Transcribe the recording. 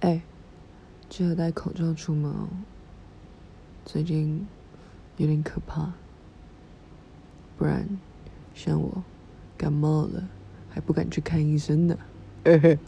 哎，记得戴口罩出门哦。最近有点可怕，不然像我感冒了还不敢去看医生呢。嘿嘿。